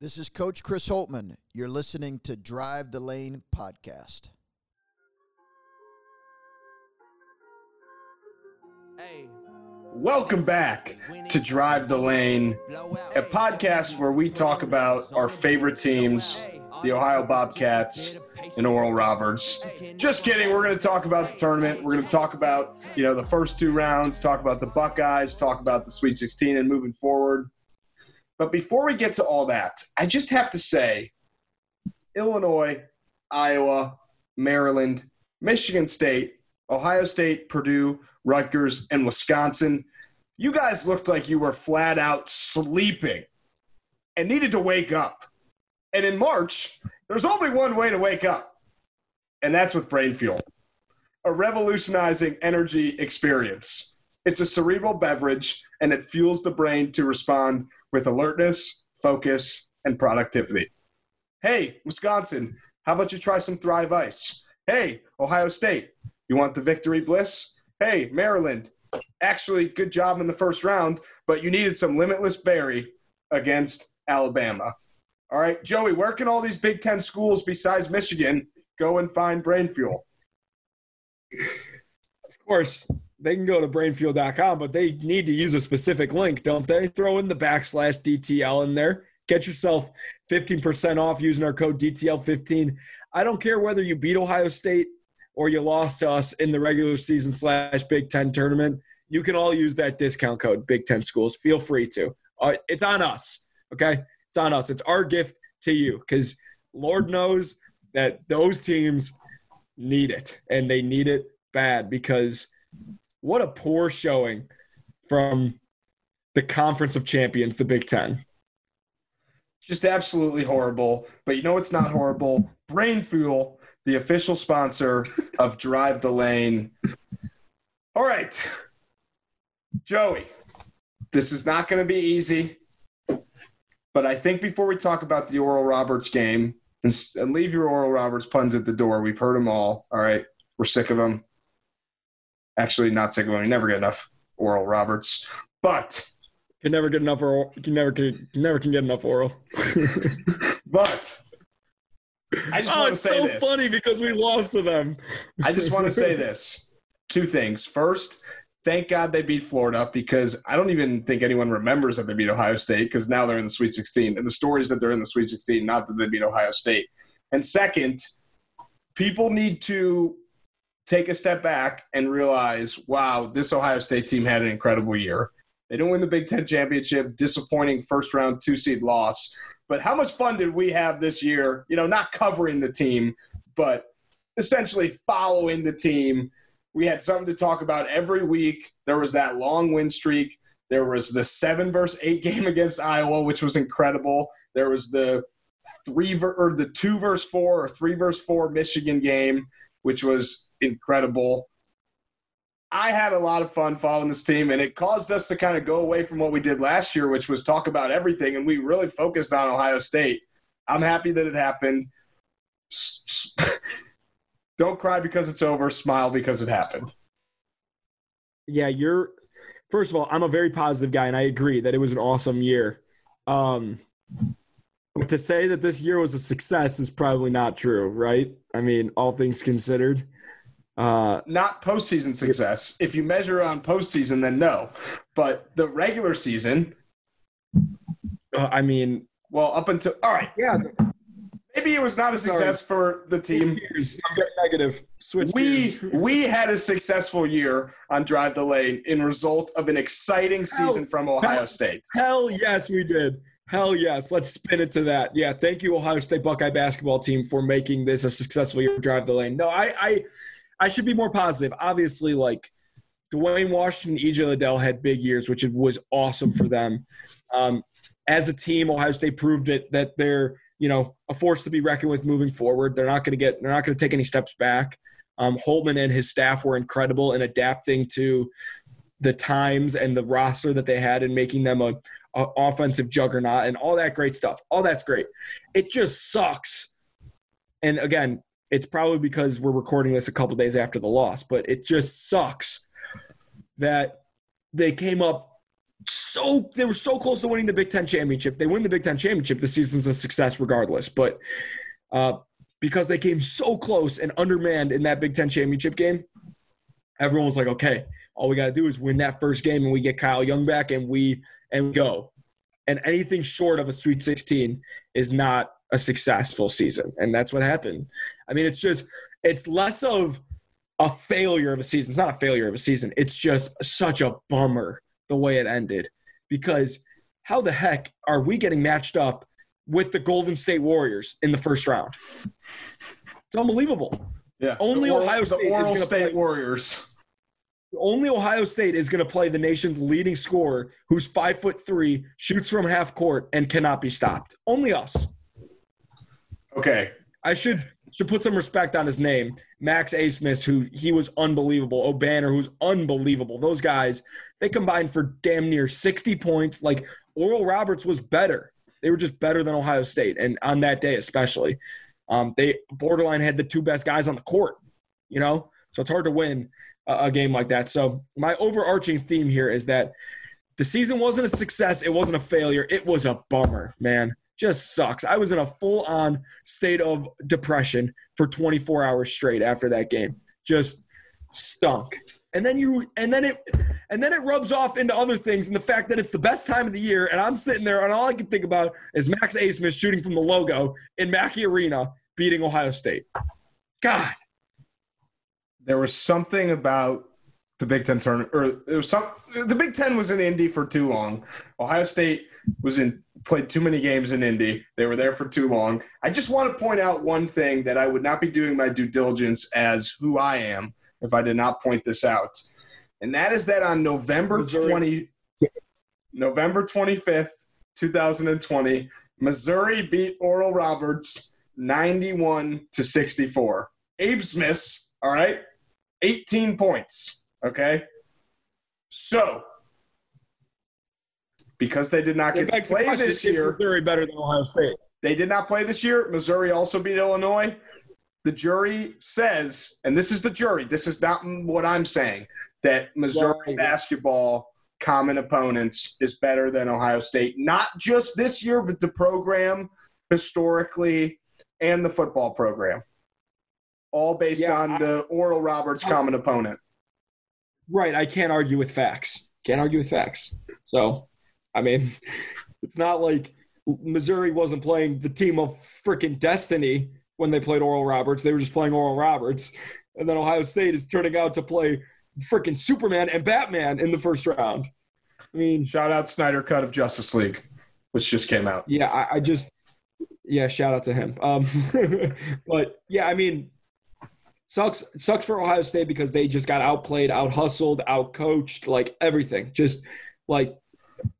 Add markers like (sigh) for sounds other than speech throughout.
This is Coach Chris Holtmann. You're listening to Drive the Lane podcast. Welcome back to Drive the Lane, a podcast where we talk about our favorite teams, the Ohio Bobcats and Oral Roberts. Just kidding. We're going to talk about the tournament. We're going to talk about, you know, the first two rounds, talk about the Buckeyes, talk about the Sweet 16 and moving forward. But before we get to all that, I just have to say Illinois, Iowa, Maryland, Michigan State, Ohio State, Purdue, Rutgers, and Wisconsin. You guys looked like you were flat out sleeping and needed to wake up. And in March, there's only one way to wake up, and that's with Brain Fuel, a revolutionizing energy experience. It's a cerebral beverage, and it fuels the brain to respond with alertness, focus, and productivity. Hey, Wisconsin, how about you try some Thrive Ice? Hey, Ohio State, you want the victory bliss? Hey, Maryland, actually, good job in the first round, but you needed some limitless berry against Alabama. All right, Joey, where can all these Big Ten schools besides Michigan go and find brain fuel? Of course, they can go to brainfuel.com, but they need to use a specific link, don't they? Throw in the backslash DTL in there. Get yourself 15% off using our code DTL15. I don't care whether you beat Ohio State or you lost to us in the regular season slash Big Ten tournament. You can all use that discount code, Big Ten Schools. Feel free to. Uh, it's on us, okay? It's on us. It's our gift to you because Lord knows that those teams need it and they need it bad because what a poor showing from the Conference of Champions, the Big Ten. Just absolutely horrible. But you know what's not horrible? Brain Fuel, the official sponsor of Drive the Lane. All right. Joey, this is not going to be easy. But I think before we talk about the Oral Roberts game, and, and leave your Oral Roberts puns at the door, we've heard them all. All right. We're sick of them. Actually, not them. You never get enough Oral Roberts. But you never get enough oral. You never can never can get enough oral. (laughs) but I just oh, want to say so this. funny because we lost to them. I just want to say this. Two things. First, thank God they beat Florida because I don't even think anyone remembers that they beat Ohio State because now they're in the Sweet 16. And the story is that they're in the Sweet 16, not that they beat Ohio State. And second, people need to take a step back and realize, wow, this Ohio State team had an incredible year. They didn't win the Big Ten championship, disappointing first round two seed loss. But how much fun did we have this year? You know, not covering the team, but essentially following the team. We had something to talk about every week. There was that long win streak. There was the seven versus eight game against Iowa, which was incredible. There was the three ver- or the two versus four or three versus four Michigan game, which was incredible. I had a lot of fun following this team, and it caused us to kind of go away from what we did last year, which was talk about everything, and we really focused on Ohio State. I'm happy that it happened. (laughs) Don't cry because it's over. Smile because it happened. Yeah, you're. First of all, I'm a very positive guy, and I agree that it was an awesome year. Um, but to say that this year was a success is probably not true, right? I mean, all things considered. Uh, not postseason success. If you measure on postseason, then no. But the regular season, uh, I mean, well, up until all right, yeah. Maybe it was not a success Sorry. for the team. Negative. Switch we we had a successful year on Drive the Lane in result of an exciting season from Ohio hell, State. Hell yes, we did. Hell yes. Let's spin it to that. Yeah. Thank you, Ohio State Buckeye basketball team, for making this a successful year. Drive the Lane. No, I I I should be more positive. Obviously, like Duane Washington, EJ Liddell had big years, which was awesome for them. Um, as a team, Ohio State proved it that they're you know a force to be reckoned with moving forward. They're not going to get they're not going to take any steps back. Um, Holtmann and his staff were incredible in adapting to the times and the roster that they had and making them a, a offensive juggernaut and all that great stuff. All that's great. It just sucks. And again, it's probably because we're recording this a couple days after the loss, but it just sucks that they came up so they were so close to winning the Big Ten championship. They win the Big Ten championship. The season's a success regardless. But uh, because they came so close and undermanned in that Big Ten championship game, everyone was like, okay, all we got to do is win that first game and we get Kyle Young back and we and go. And anything short of a Sweet 16 is not a successful season. And that's what happened. I mean, it's just, it's less of a failure of a season. It's not a failure of a season. It's just such a bummer the way it ended because how the heck are we getting matched up with the Golden State Warriors in the first round? It's unbelievable. Yeah. Only Oral, Ohio State Oral State play- Warriors. Only Ohio State is going to play the nation's leading scorer, who's five foot three, shoots from half court, and cannot be stopped. Only us. Okay. I should should put some respect on his name. Max Abmas, who he was unbelievable. Obanor, who's unbelievable. Those guys, they combined for damn near 60 points. Like Oral Roberts was better. They were just better than Ohio State, and on that day especially, um, they borderline had the two best guys on the court. You know, so it's hard to win a, a game like that. So my overarching theme here is that the season wasn't a success. It wasn't a failure. It was a bummer, man. Just sucks. I was in a full on state of depression for 24 hours straight after that game. Just stunk. And then you and then it and then it rubs off into other things and the fact that it's the best time of the year and I'm sitting there and all I can think about is Max Abmas shooting from the logo in Mackey Arena beating Ohio State. God. There was something about the Big Ten tournament, or there was some. The Big Ten was in Indy for too long. Ohio State was in played too many games in Indy. They were there for too long. I just want to point out one thing that I would not be doing my due diligence as who I am if I did not point this out, and that is that on November Missouri. twenty, November twenty fifth, two thousand and twenty, Missouri beat Oral Roberts ninety one to sixty four. Abmas, all right, eighteen points. Okay, so because they did not get to play question, this year, Missouri better than Ohio State? they did not play this year. Missouri also beat Illinois. The jury says, and this is the jury, this is not what I'm saying, that Missouri Right. basketball common opponents is better than Ohio State. Not just this year, but the program historically and the football program. All based Yeah, on I- the Oral Roberts I- common opponent. Right. I can't argue with facts. Can't argue with facts. So, I mean, (laughs) it's not like Missouri wasn't playing the team of freaking destiny when they played Oral Roberts. They were just playing Oral Roberts. And then Ohio State is turning out to play freaking Superman and Batman in the first round. I mean, Shout out Snyder Cut of Justice League, which just came out. yeah, I, I just yeah, shout out to him. Um, (laughs) but yeah, I mean, sucks sucks for Ohio State because they just got outplayed, out hustled, out coached, like everything. Just like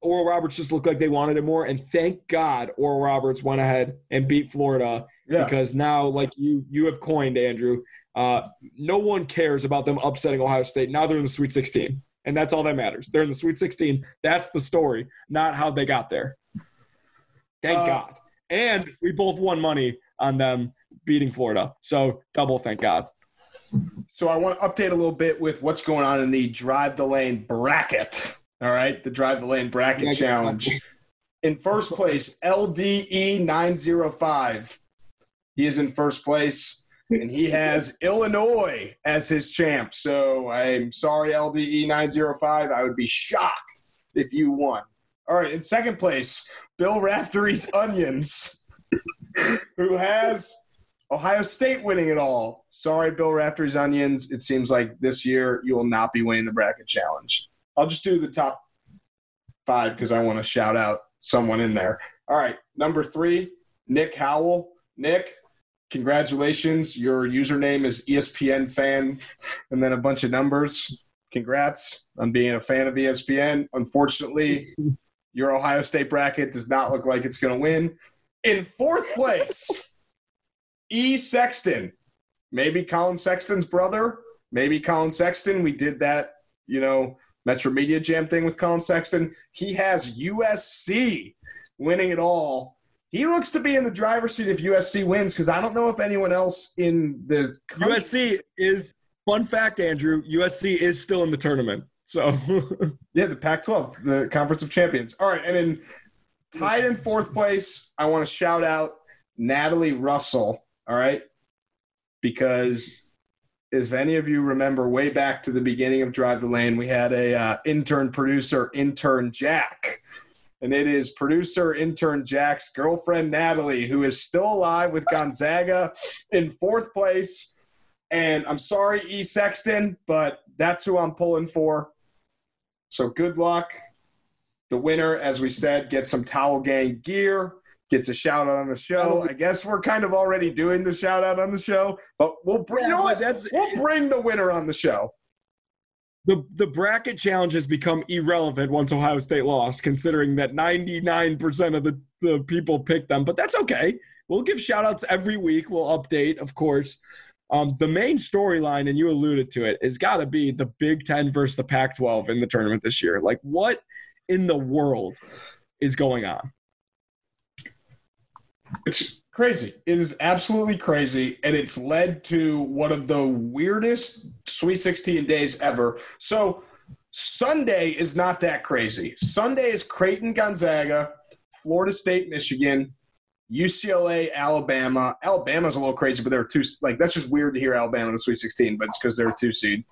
Oral Roberts just looked like they wanted it more, and thank God Oral Roberts went ahead and beat Florida Yeah. because now, like you you have coined Andrew, uh, no one cares about them upsetting Ohio State. Now they're in the Sweet 16, and that's all that matters. They're in the Sweet 16. That's the story, not how they got there. Thank Uh, God. And we both won money on them beating Florida. So double thank God. So I want to update a little bit with what's going on in the Drive the Lane bracket. All right, the Drive the Lane bracket challenge. In first place, LDE 905. He is in first place, and he has Illinois as his champ. So I'm sorry, LDE 905. I would be shocked if you won. All right, in second place, Bill Raftery's (laughs) Onions, who has Ohio State winning it all. Sorry, Bill Raftery's Onions. It seems like this year you will not be winning the bracket challenge. I'll just do the top five because I want to shout out someone in there. All right, number three, Nick Howell. Nick, congratulations. Your username is ESPN fan and then a bunch of numbers. Congrats on being a fan of ESPN. Unfortunately, your Ohio State bracket does not look like it's going to win. In fourth place, E. Sexton. Maybe Collin Sexton's brother. Maybe Collin Sexton. We did that, you know, Metro Media Jam thing with Collin Sexton. He has USC winning it all. He looks to be in the driver's seat if USC wins because I don't know if anyone else in the country- USC is fun fact, Andrew. USC is still in the tournament. So (laughs) yeah, the Pac-12, the Conference of Champions. All right, and then tied in fourth place, I want to shout out Natalie Russell. All right, because if any of you remember way back to the beginning of Drive the Lane, we had a uh, intern producer, intern Jack. And it is producer intern Jack's girlfriend Natalie, who is still alive with Gonzaga in fourth place. And I'm sorry, E. Sexton, but that's who I'm pulling for. So good luck. The winner, as we said, gets some Towel Gang gear gets a shout out on the show. I guess we're kind of already doing the shout out on the show, but we'll bring, you know what? That's, we'll bring the winner on the show. The, the bracket challenge has become irrelevant once Ohio State lost, considering that 99% of the, the people picked them. But that's okay. We'll give shout outs every week. We'll update, of course. Um, the main storyline, and you alluded to it, has got to be the Big Ten versus the Pac 12 in the tournament this year. Like, what in the world is going on? It's crazy. It is absolutely crazy. And it's led to one of the weirdest Sweet 16 days ever. So Sunday is not that crazy. Sunday is Creighton Gonzaga, Florida State, Michigan, UCLA, Alabama. Alabama's a little crazy, but there are two like that's just weird to hear Alabama in the Sweet 16, but it's because they're a two seed.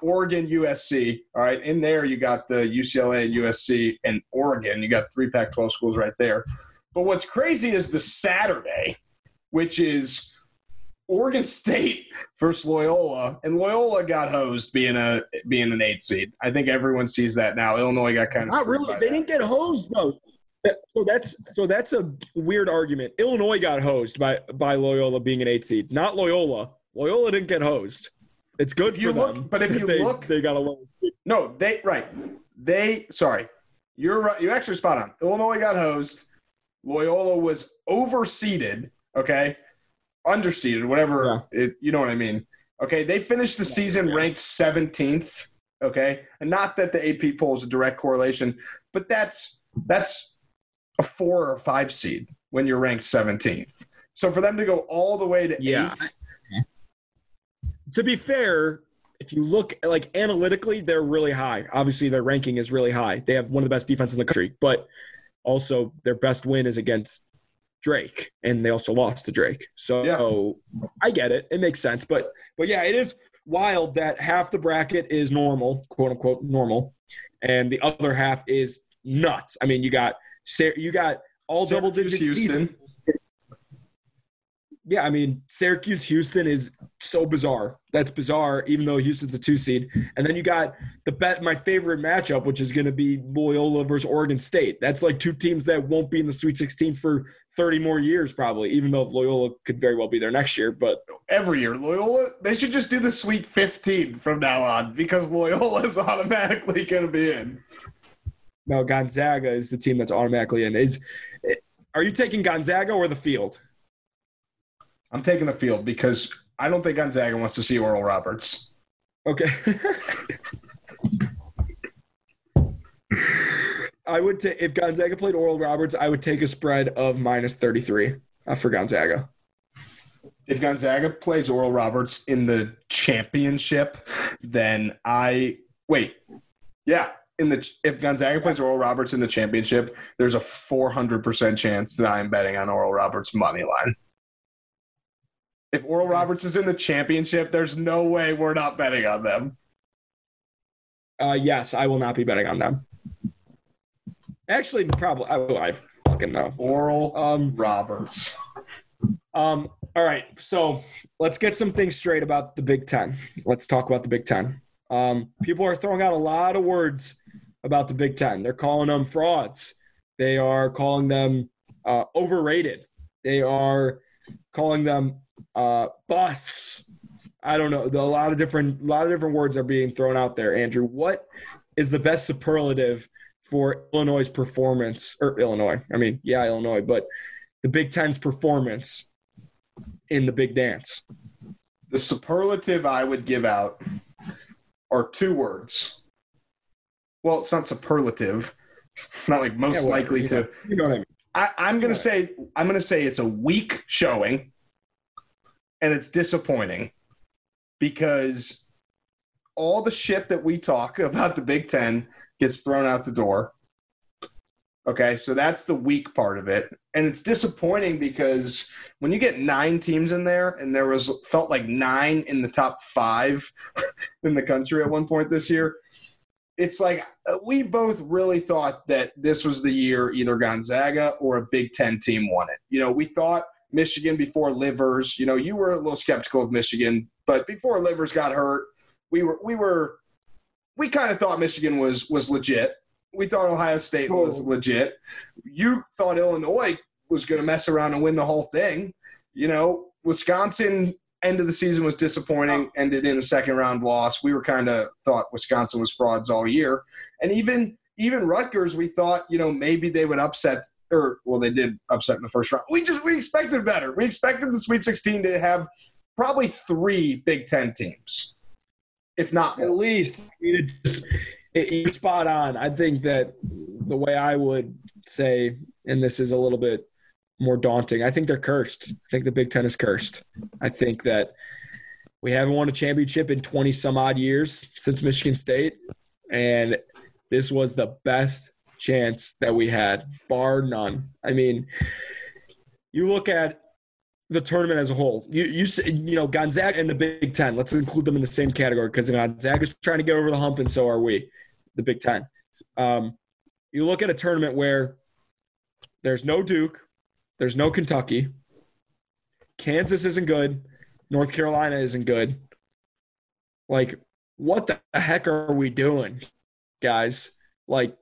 Oregon, USC. All right. In there you got the UCLA and USC and Oregon. You got three Pac 12 schools right there. But what's crazy is the Saturday, which is Oregon (laughs) State versus Loyola, and Loyola got hosed being a being an eight seed. I think everyone sees that now. Illinois got kind of not really. They that. didn't get hosed though. So that's so that's a weird argument. Illinois got hosed by by Loyola being an eight seed, not Loyola. Loyola didn't get hosed. It's good if you look, them, but if you they, look, they got a low. No, they right. They sorry, you're right. You actually spot on. Illinois got hosed. Loyola was overseeded, okay, underseeded, whatever yeah. it, you know what I mean. Okay, they finished the season yeah. ranked 17th. Okay, and not that the AP poll is a direct correlation, but that's that's a four or five seed when you're ranked 17th. So for them to go all the way to yeah. eight. To be fair, if you look like analytically, they're really high. Obviously, their ranking is really high. They have one of the best defenses in the country, but also their best win is against Drake, and they also lost to Drake. So yeah. I get it; it makes sense. But but yeah, it is wild that half the bracket is normal, quote unquote normal, and the other half is nuts. I mean, you got you got all double digit Houston yeah, I mean, Syracuse Houston is so bizarre. That's bizarre, even though Houston's a two seed. And then you got the bet my favorite matchup, which is going to be Loyola versus Oregon State. That's like two teams that won't be in the Sweet 16 for 30 more years, probably. Even though Loyola could very well be there next year, but every year Loyola, they should just do the Sweet 15 from now on because Loyola is automatically going to be in. No, Gonzaga is the team that's automatically in. Is are you taking Gonzaga or the field? I'm taking the field because I don't think Gonzaga wants to see Oral Roberts. Okay. (laughs) I would take if Gonzaga played Oral Roberts, I would take a spread of minus 33 uh, for Gonzaga. If Gonzaga plays Oral Roberts in the championship, then I wait. Yeah, in the if Gonzaga plays Oral Roberts in the championship, there's a 400% chance that I am betting on Oral Roberts money line. If Oral Roberts is in the championship, there's no way we're not betting on them. Uh, yes, I will not be betting on them. Actually, probably I, I fucking know. Oral um, Roberts. Um. All right, so let's get some things straight about the Big Ten. Let's talk about the Big Ten. Um, people are throwing out a lot of words about the Big Ten. They're calling them frauds. They are calling them uh, overrated. They are calling them uh, busts. I don't know. A lot of different, a lot of different words are being thrown out there. Andrew, what is the best superlative for Illinois' performance or Illinois? I mean, yeah, Illinois, but the Big Ten's performance in the big dance. The superlative I would give out are two words. Well, it's not superlative. It's not like most yeah, likely to. you know what I mean. I, am gonna say I'm gonna say it's a weak showing and it's disappointing because all the shit that we talk (laughs) about the Big Ten gets thrown out the door. Okay, so that's the weak part of it. And it's disappointing because when you get nine teams in there, and there was felt like nine in the top five (laughs) in the country at one point this year, it's like uh, we both really thought that this was the year either Gonzaga or a Big Ten team won it. You know, we thought Michigan before Livers. You know, you were a little skeptical of Michigan, but before Livers got hurt, we were we were we kind of thought Michigan was was legit we thought Ohio State was legit. You thought Illinois was going to mess around and win the whole thing. You know, Wisconsin end of the season was disappointing, oh. ended in a second round loss. We were kind of thought Wisconsin was frauds all year, and even even Rutgers, we thought you know maybe they would upset or well they did upset in the first round. We just we expected better. We expected the Sweet 16 to have probably three Big Ten teams, if not more. at least you're spot on. I think that the way I would say, and this is a little bit more daunting, I think they're cursed. I think the Big Ten is cursed. I think that we haven't won a championship in 20 some odd years since Michigan State. And this was the best chance that we had, bar none. I mean, you look at the tournament as a whole. You you you know Gonzaga and the Big Ten. Let's include them in the same category because Gonzaga's trying to get over the hump, and so are we the Big Ten. Um, you look at a tournament where there's no Duke, there's no Kentucky, Kansas isn't good, North Carolina isn't good. Like, what the heck are we doing, guys? Like,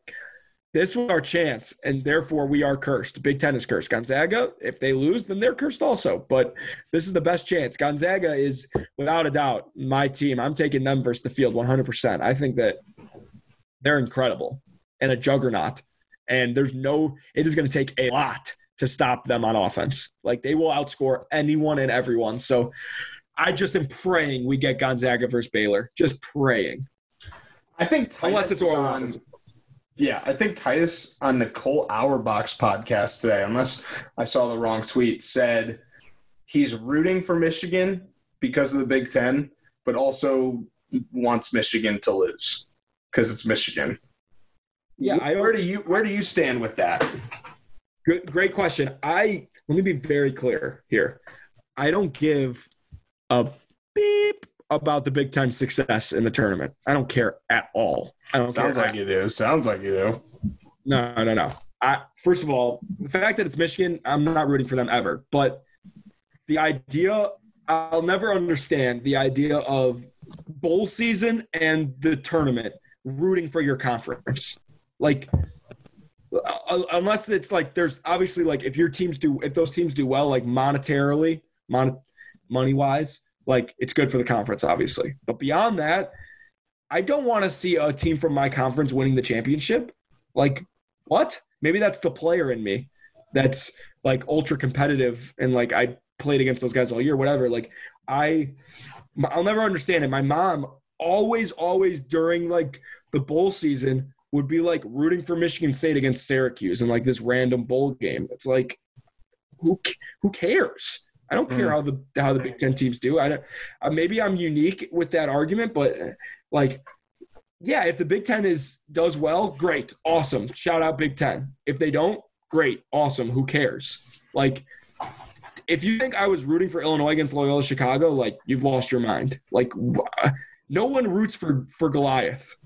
this was our chance, and therefore we are cursed. Big Ten is cursed. Gonzaga, if they lose, then they're cursed also. But this is the best chance. Gonzaga is, without a doubt, my team. I'm taking them versus the field 100%. I think that they're incredible and a juggernaut. And there's no, it is going to take a lot to stop them on offense. Like they will outscore anyone and everyone. So I just am praying we get Gonzaga versus Baylor. Just praying. I think Titus unless it's on. Yeah, I think Titus on the Cole Auerbach's podcast today, unless I saw the wrong tweet, said he's rooting for Michigan because of the Big Ten, but also wants Michigan to lose because it's Michigan. Yeah, I, where do you where do you stand with that? Good, great question. I let me be very clear here. I don't give a beep about the Big Ten success in the tournament. I don't care at all. I don't. Sounds like you do. Sounds like you do. No, no, no. I, first of all, the fact that it's Michigan, I'm not rooting for them ever. But the idea, I'll never understand the idea of bowl season and the tournament rooting for your conference. Like, uh, unless it's like there's obviously like if your teams do if those teams do well like monetarily, mon- money wise, like it's good for the conference obviously. But beyond that, I don't want to see a team from my conference winning the championship. Like, what? Maybe that's the player in me that's like ultra competitive and like I played against those guys all year, whatever. Like, I, I'll never understand it. My mom always, always during like the bowl season would be like rooting for Michigan State against Syracuse in like this random bowl game. It's like, who who cares? I don't care mm. how the how the Big Ten teams do. I don't. Uh, maybe I'm unique with that argument, but like, yeah, if the Big Ten is does well, great, awesome. Shout out Big Ten. If they don't, great, awesome. Who cares? Like, if you think I was rooting for Illinois against Loyola Chicago, like you've lost your mind. Like, no one roots for for Goliath.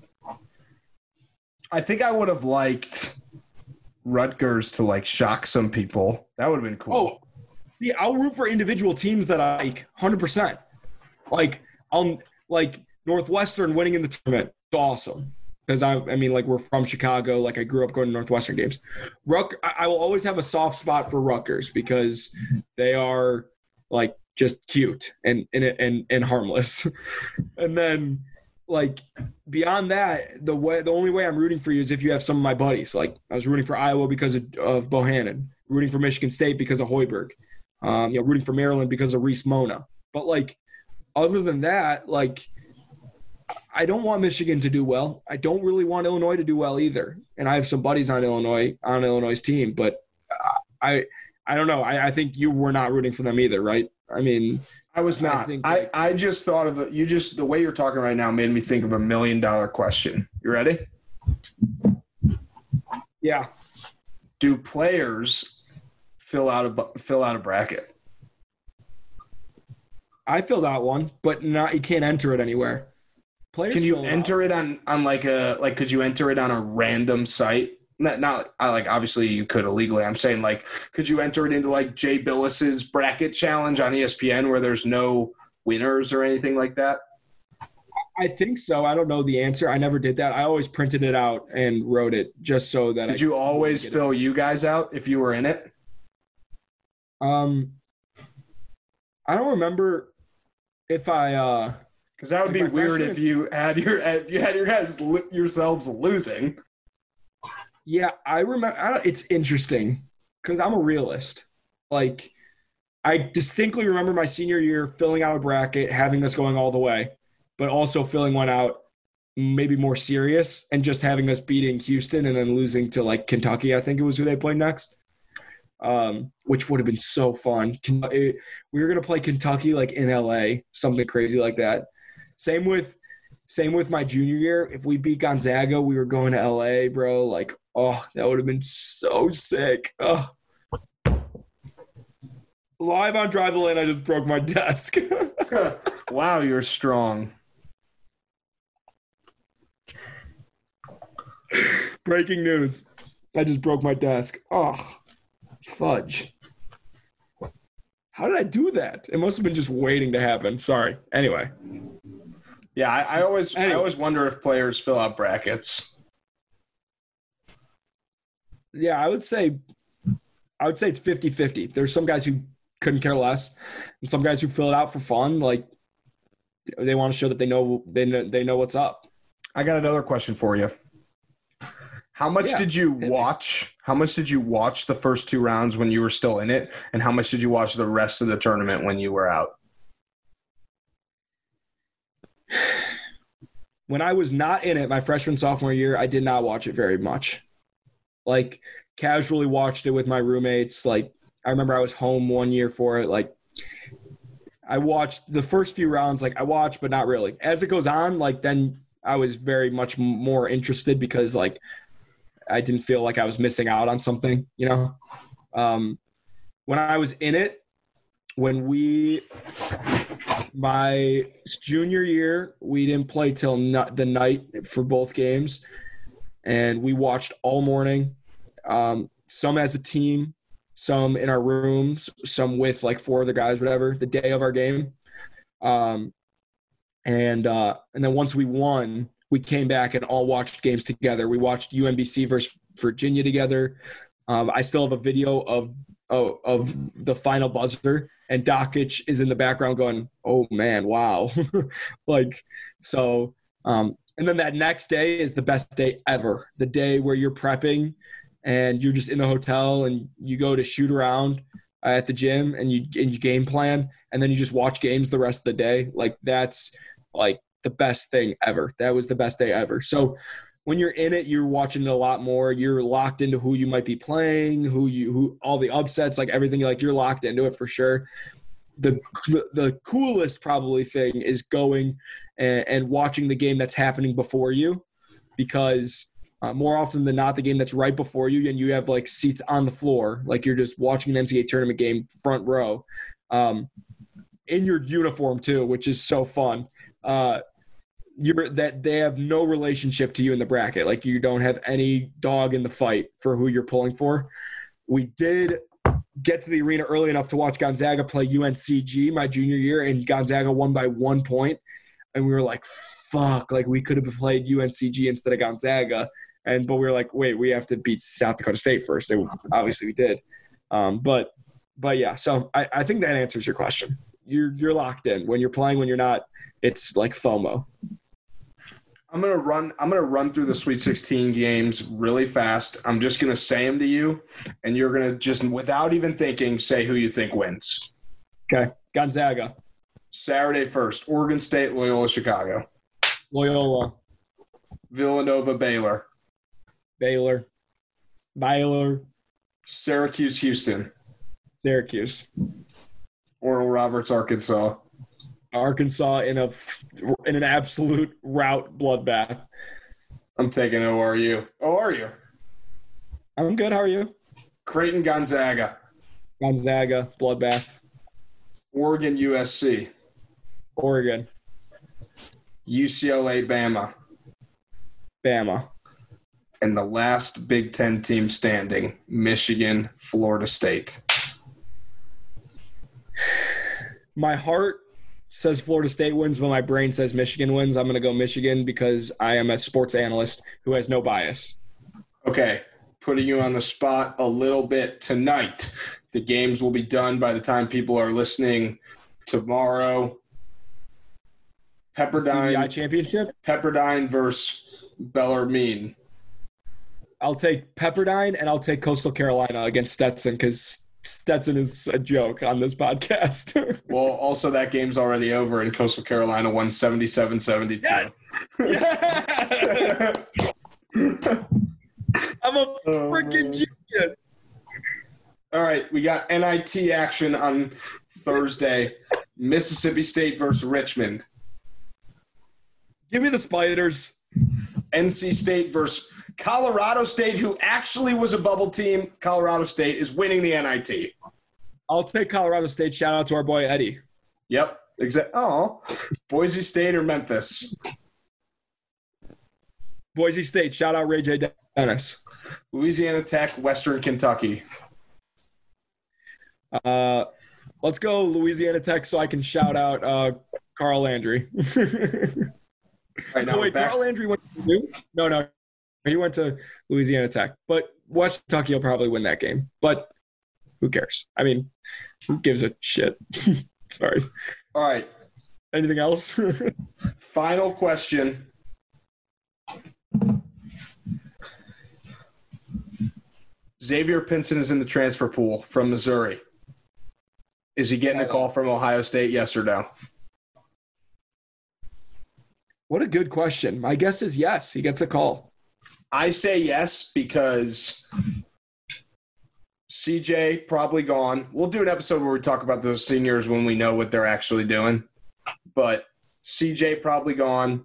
I think I would have liked Rutgers to like shock some people. That would have been cool. Oh, yeah, I'll root for individual teams that I like, hundred percent. Like, I'll like Northwestern winning in the tournament. It's awesome because I, I mean, like we're from Chicago. Like I grew up going to Northwestern games. Ruck, I will always have a soft spot for Rutgers because they are like just cute and and and, and harmless. (laughs) and then like beyond that, the way the only way I'm rooting for you is if you have some of my buddies. Like I was rooting for Iowa because of, of Bohannon, rooting for Michigan State because of Hoiberg, um, you know, rooting for Maryland because of Reese Mona. But like other than that, like I don't want Michigan to do well. I don't really want Illinois to do well either. And I have some buddies on Illinois on Illinois' team, but I I don't know. I, I think you were not rooting for them either, right? I mean, I was not. I, think I, that- just thought of it. You just the way you're talking right now made me think of a million dollar question. You ready? yeah. Do players fill out a fill out a bracket? I filled out one, but not you can't enter it anywhere. Players Can you fill enter it on on like a like? Could you enter it on a random site? Not not like obviously you could illegally. I'm saying like, could you enter it into like Jay Bilas's bracket challenge on ESPN where there's no winners or anything like that? I think so. I don't know the answer. I never did that. I always printed it out and wrote it just so that Did I you always get it. fill you guys out if you were in it? Um, I don't remember if I. uh Because that would be weird if you had your if you had your guys yourselves losing. Yeah, I remember. I don't, it's interesting because I'm a realist. Like, I distinctly remember my senior year filling out a bracket, having us going all the way, but also filling one out maybe more serious and just having us beating Houston and then losing to like Kentucky. I think it was who they played next. Um, which would have been so fun. It- We were gonna play Kentucky like in LA, something crazy like that. Same with same with my junior year. If we beat Gonzaga, we were going to LA, bro. Like, oh, that would have been so sick. Oh. Live on Drive the Lane, I just broke my desk. (laughs) wow, you're strong. Breaking news. I just broke my desk. Oh, fudge. How did I do that? It must have been just waiting to happen. Sorry. Anyway, Yeah, I, I always I always wonder if players fill out brackets. yeah, I would say I would say it's 50-50. There's some guys who couldn't care less and some guys who fill it out for fun like they want to show that they know they know they know what's up. I got another question for you. How much Yeah, did you watch? How much did you watch the first two rounds when you were still in it, and how much did you watch the rest of the tournament when you were out? (sighs) when I was not in it my freshman sophomore year, I did not watch it very much. Like casually watched it with my roommates. Like I remember I was home one year for it. Like I watched the first few rounds. Like I watched, but not really. As it goes on, like then I was very much more interested because like I didn't feel like I was missing out on something. You know, um, when I was in it, when we my junior year, we didn't play till not the night for both games, and we watched all morning. Um, some as a team, some in our rooms, some with like four other guys, whatever. The day of our game, um, and uh, and then once we won, we came back and all watched games together. We watched UMBC versus Virginia together. Um, I still have a video of of, of the final buzzer, and Dakich is in the background going, "Oh man, wow!" (laughs) like so. Um, and then that next day is the best day ever. The day where you're prepping and you're just in the hotel and you go to shoot around at the gym and you and you game plan and then you just watch games the rest of the day. Like that's like the best thing ever. That was the best day ever. So when you're in it, you're watching it a lot more. You're locked into who you might be playing, who you who all the upsets, like everything. Like you're locked into it for sure. The the, coolest probably thing is going and, and watching the game that's happening before you, because uh, more often than not, the game that's right before you, and you have like seats on the floor, like you're just watching an NCAA tournament game front row, um, in your uniform too, which is so fun. Uh, you're that they have no relationship to you in the bracket. Like you don't have any dog in the fight for who you're pulling for. We did get to the arena early enough to watch Gonzaga play UNCG my junior year, and Gonzaga won by one point. And we were like, fuck, like we could have played UNCG instead of Gonzaga. And but we were like, wait, we have to beat South Dakota State first. And obviously we did. Um, but but yeah, so I, I think that answers your question. You're you're locked in. When you're playing, when you're not, it's like FOMO. I'm gonna run. I'm gonna run through the Sweet 16 games really fast. I'm just gonna say them to you, and you're gonna just, without even thinking, say who you think wins. Okay. Gonzaga, Saturday first, Oregon State, Loyola, Chicago, Loyola, Villanova, Baylor, Baylor, Baylor, Syracuse, Houston, Syracuse. Oral Roberts, Arkansas. Arkansas in a in an absolute rout bloodbath. I'm taking ORU. ORU. I'm good. How are you? Creighton, Gonzaga. Gonzaga bloodbath. Oregon, USC. Oregon. UCLA, Bama. Bama. And the last Big Ten team standing, Michigan, Florida State. My heart says Florida State wins, but my brain says Michigan wins. I'm going to go Michigan because I am a sports analyst who has no bias. Okay, putting you on the spot a little bit tonight. The games will be done by the time people are listening tomorrow. Pepperdine CBI championship. Pepperdine versus Bellarmine. I'll take Pepperdine and I'll take Coastal Carolina against Stetson because Stetson is a joke on this podcast. (laughs) well, also that game's already over and Coastal Carolina won 77-72. Yes! yes! I'm a (laughs) Oh, freaking genius. All right, we got NIT action on Thursday. Mississippi State versus Richmond. Give me the spiders. NC State versus Colorado State, who actually was a bubble team. Colorado State is winning the NIT. I'll take Colorado State. Shout out to our boy Eddie. Yep. Exactly. Oh, Boise State or Memphis? Boise State. Shout out Ray J. Dennis. Louisiana Tech, Western Kentucky. Uh, let's go Louisiana Tech so I can shout out uh, Carl Landry. (laughs) Right now, oh, wait, back. Carl Landry went to Purdue? No, no. He went to Louisiana Tech. But West Kentucky will probably win that game. But who cares? I mean, who gives a shit? (laughs) Sorry. All right. Anything else? (laughs) Final question. Xavier Pinson is in the transfer pool from Missouri. Is he getting a call from Ohio State? Yes or no? what a good question. My guess is yes. He gets a call. I say yes because CJ probably gone. We'll do an episode where we talk about those seniors when we know what they're actually doing. But CJ probably gone.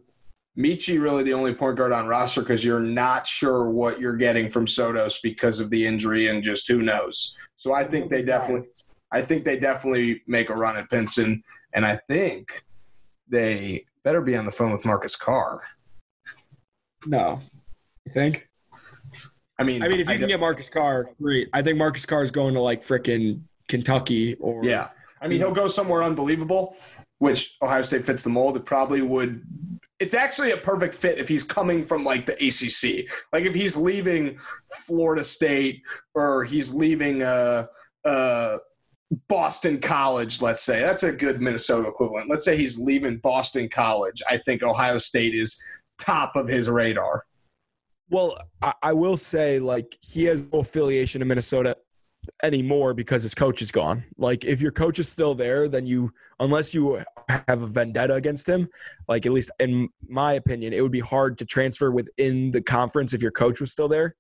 Meechie really the only point guard on roster because you're not sure what you're getting from Sotos because of the injury and just who knows. So I think they definitely, I think they definitely make a run at Pinson, and I think they better be on the phone with Marcus Carr. No. You think? I mean, I mean, if you can get Marcus Carr, great. I think Marcus Carr is going to like frickin' Kentucky or Yeah. I mean, he'll go somewhere unbelievable, which Ohio State fits the mold. It probably would. It's actually a perfect fit if he's coming from like the ACC. Like if he's leaving Florida State or he's leaving uh, uh, Boston College, let's say. That's a good Minnesota equivalent. Let's say he's leaving Boston College. I think Ohio State is top of his radar. Well, I, I will say, like, he has no affiliation in Minnesota anymore because his coach is gone. Like, if your coach is still there, then you, unless you have a vendetta against him, like, at least in my opinion, it would be hard to transfer within the conference if your coach was still there.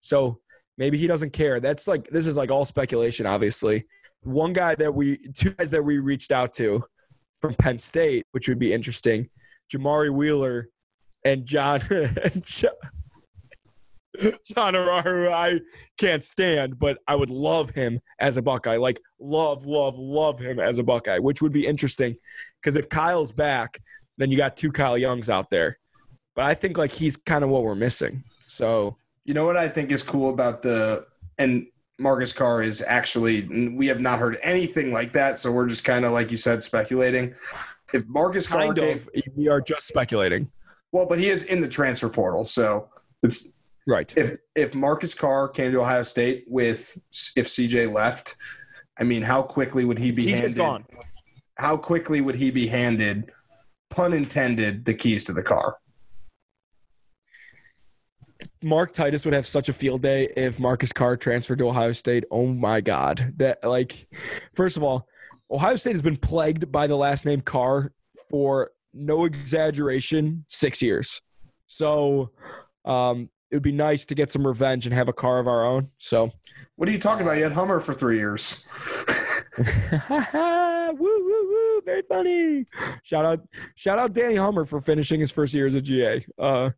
So maybe he doesn't care. That's like, this is like all speculation, obviously. One guy that we, two guys that we reached out to from Penn State, which would be interesting, Jamari Wheeler and John, (laughs) and John (laughs) John Harrar, I can't stand, but I would love him as a Buckeye. Like, love, love, love him as a Buckeye, which would be interesting. Because if Kyle's back, then you got two Kyle Youngs out there. But I think, like, he's kind of what we're missing. So, You know what I think is cool about the and Marcus Carr is actually we have not heard anything like that, so we're just kind of like you said speculating. If Marcus Carr kind came, of, we are just speculating. well, but he is in the transfer portal, so it's Right. if if Marcus Carr came to Ohio State with if CJ left, I mean, how quickly would he be CJ's handed? gone. How quickly would he be handed, pun intended, the keys to the car? Mark Titus would have such a field day if Marcus Carr transferred to Ohio State. Oh my God. That like first of all, Ohio State has been plagued by the last name Carr for no exaggeration, six years. So um it would be nice to get some revenge and have a car of our own. So, What are you talking about? You had Hummer for three years. (laughs) woo woo woo, very funny. Shout out, shout out Danny Hummer for finishing his first year as a GA. Uh,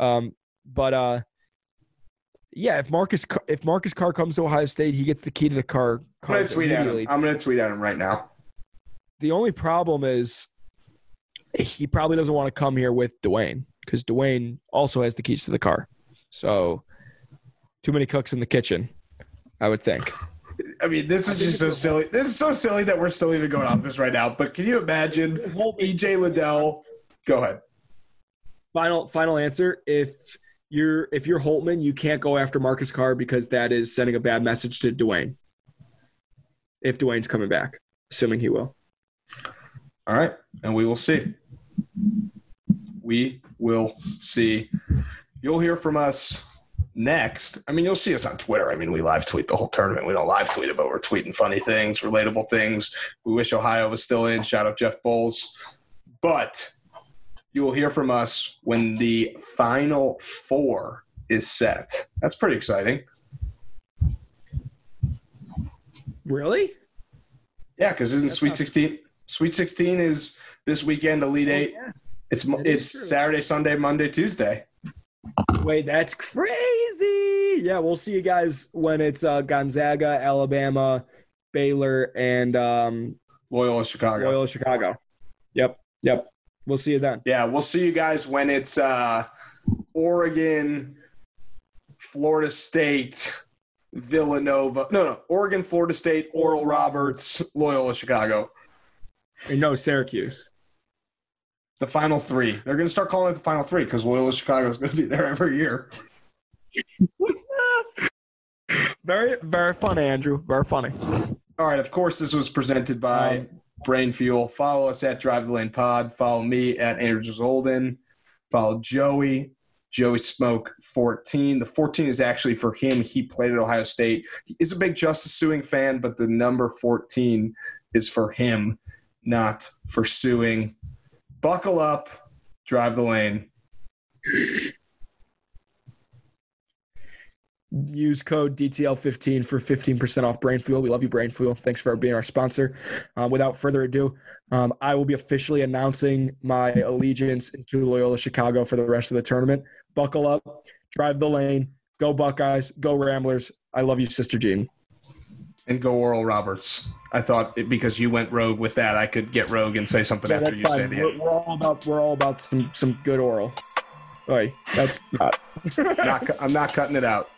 um, but uh, yeah, if Marcus if Marcus Carr comes to Ohio State, he gets the key to the car. I'm gonna tweet at him. I'm gonna tweet at him right now. The only problem is he probably doesn't want to come here with Duane because Duane also has the keys to the car. So too many cooks in the kitchen, I would think. I mean, this is just so silly. This is so silly that we're still even going off this right now. But can you imagine EJ Liddell? Go ahead. Final final answer. If you're if you're Holtmann, you can't go after Marcus Carr because that is sending a bad message to Duane. If Duane's coming back, assuming he will. All right, and we will see. We will see. You'll hear from us next. I mean, you'll see us on Twitter. I mean, we live tweet the whole tournament. We don't live tweet it, but we're tweeting funny things, relatable things. We wish Ohio was still in. Shout out Jeff Boals. But you will hear from us when the final four is set. That's pretty exciting. Really? Yeah, because isn't That's Sweet not- 16? Sweet 16 is this weekend, Elite Eight. Yeah, It's it's. Saturday, Sunday, Monday, Tuesday. Wait, that's crazy. Yeah, we'll see you guys when it's uh, Gonzaga, Alabama, Baylor, and um, Loyola Chicago. Loyola Chicago. Yep, yep. We'll see you then. Yeah, we'll see you guys when it's uh, Oregon, Florida State, Villanova. No, no, Oregon, Florida State, Oral Roberts, Loyola Chicago. No, Syracuse. The final three. They're going to start calling it the final three because Loyola Chicago is going to be there every year. (laughs) Very, very funny, Andrew. Very funny. All right. Of course, this was presented by Um, Brain Fuel. Follow us at Drive the Lane Pod. Follow me at Andrew Zolden. Follow Joey. Joey Smoke 14. The 14 is actually for him. He played at Ohio State. He is a big Justice Sueing fan, but the number 14 is for him, not for Sueing. Buckle up. Drive the lane. Use code DTL15 for 15% off Brain Fuel. We love you, Brain Fuel. Thanks for being our sponsor. Um, without further ado, um, I will be officially announcing my allegiance to Loyola Chicago for the rest of the tournament. Buckle up, drive the lane, go Buckeyes, go Ramblers. I love you, Sister Jean. And go Oral Roberts. I thought it, because you went rogue with that, I could get rogue and say something Yeah, after you say fine. the We're, end. we're all about we're all about some some good oral. Oi, that's (laughs) not. Not, I'm not cutting it out.